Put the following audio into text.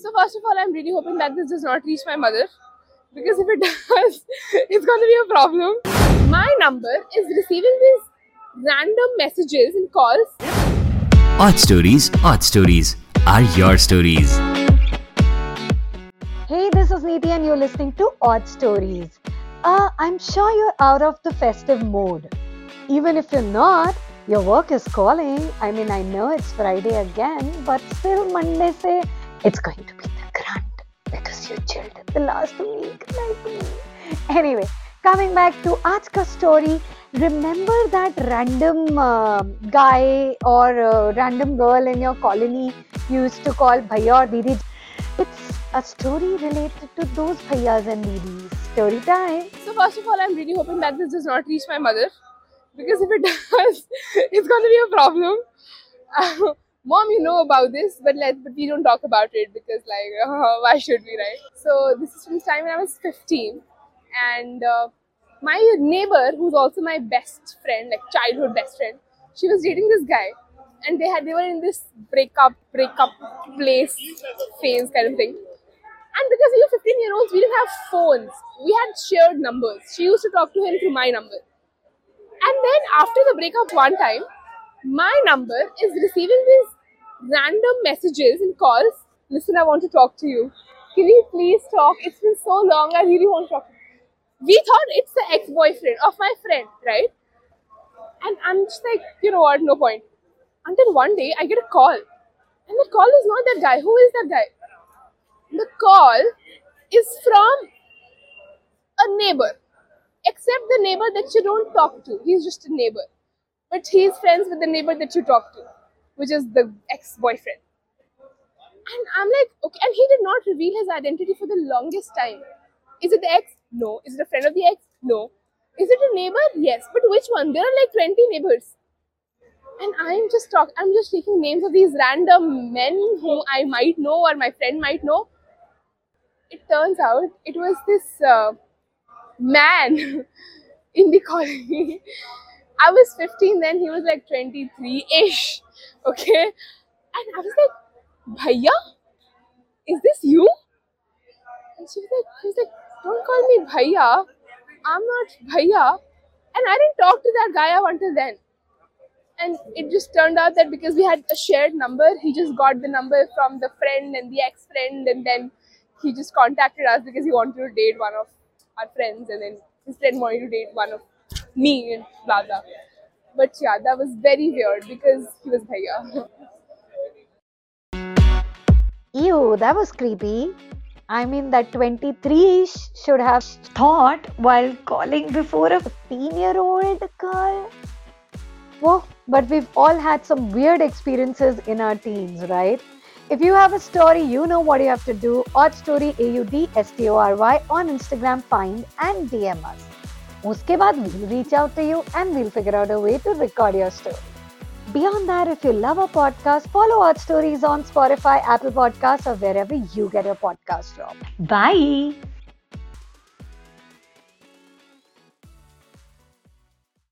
So first of all, I'm really hoping that this does not reach my mother because if it does, it's going to be a problem. My number is receiving these random messages and calls. Aud Stories, Aud Stories are your stories. Hey, this is Niti, and you're listening to Aud Stories. Uh, I'm sure you're out of the festive mode. Even if you're not, your work is calling. I mean, I know it's Friday again, but still, Monday say it's going to be the grunt because you chilled at the last week like me. Anyway, coming back to Aaj's story, remember that random uh, guy or uh, random girl in your colony used to call Bhaiya or Didi? It's a story related to those Bhaiyas and Didis. Story time. So first of all, I'm really hoping that this does not reach my mother because if it does, it's going to be a problem. mom you know about this but let but we don't talk about it because like uh, why should we right? So this is from the time when i was 15 and uh, my neighbor who's also my best friend like childhood best friend she was dating this guy. And they had they were in this breakup breakup place phase kind of thing. And because we were 15 year olds we didn't have phones. We had shared numbers. She used to talk to him through my number. And then after the breakup one time my number is receiving these random messages and calls. Listen, I want to talk to you. Can we please talk? It's been so long. I really want to talk. We thought it's the ex-boyfriend of my friend, right? And I'm just like, you know what? No point. Until one day I get a call, and the call is not that guy. Who is that guy? The call is from a neighbor, except the neighbor that you don't talk to. He's just a neighbor, but he's friends with the neighbor that you talk to which is the ex-boyfriend. And I'm like, okay, and he did not reveal his identity for the longest time. Is it the ex? No. Is it a friend of the ex? No. Is it a neighbor? Yes. But which one? There are like 20 neighbors. And I'm just talking, I'm just taking names of these random men who I might know or my friend might know. It turns out it was this uh, man in the colony. I was 15 then, he was like 23 ish. Okay. And I was like, Bhaiya, is this you? And she was like, she was like, don't call me Bhaiya. I'm not Bhaiya. And I didn't talk to that guy up until then. And it just turned out that because we had a shared number, he just got the number from the friend and the ex friend, and then he just contacted us because he wanted to date one of our friends, and then his friend wanted to date one of me, and blah blah. But yeah, that was very weird because he was bhaiya. Ew, that was creepy. I mean, that 23 should have thought while calling before a 15 year old girl. Whoa, but we've all had some weird experiences in our teens, right? If you have a story, you know what you have to do. Aud Story A U D S T O R Y on Instagram, find and DM us. उसके बाद we'll reach out to you and we'll figure out a way to record your story. Beyond that, if you love our podcast, follow our Stories on Spotify, Apple Podcasts, or wherever you get your podcast from. Bye.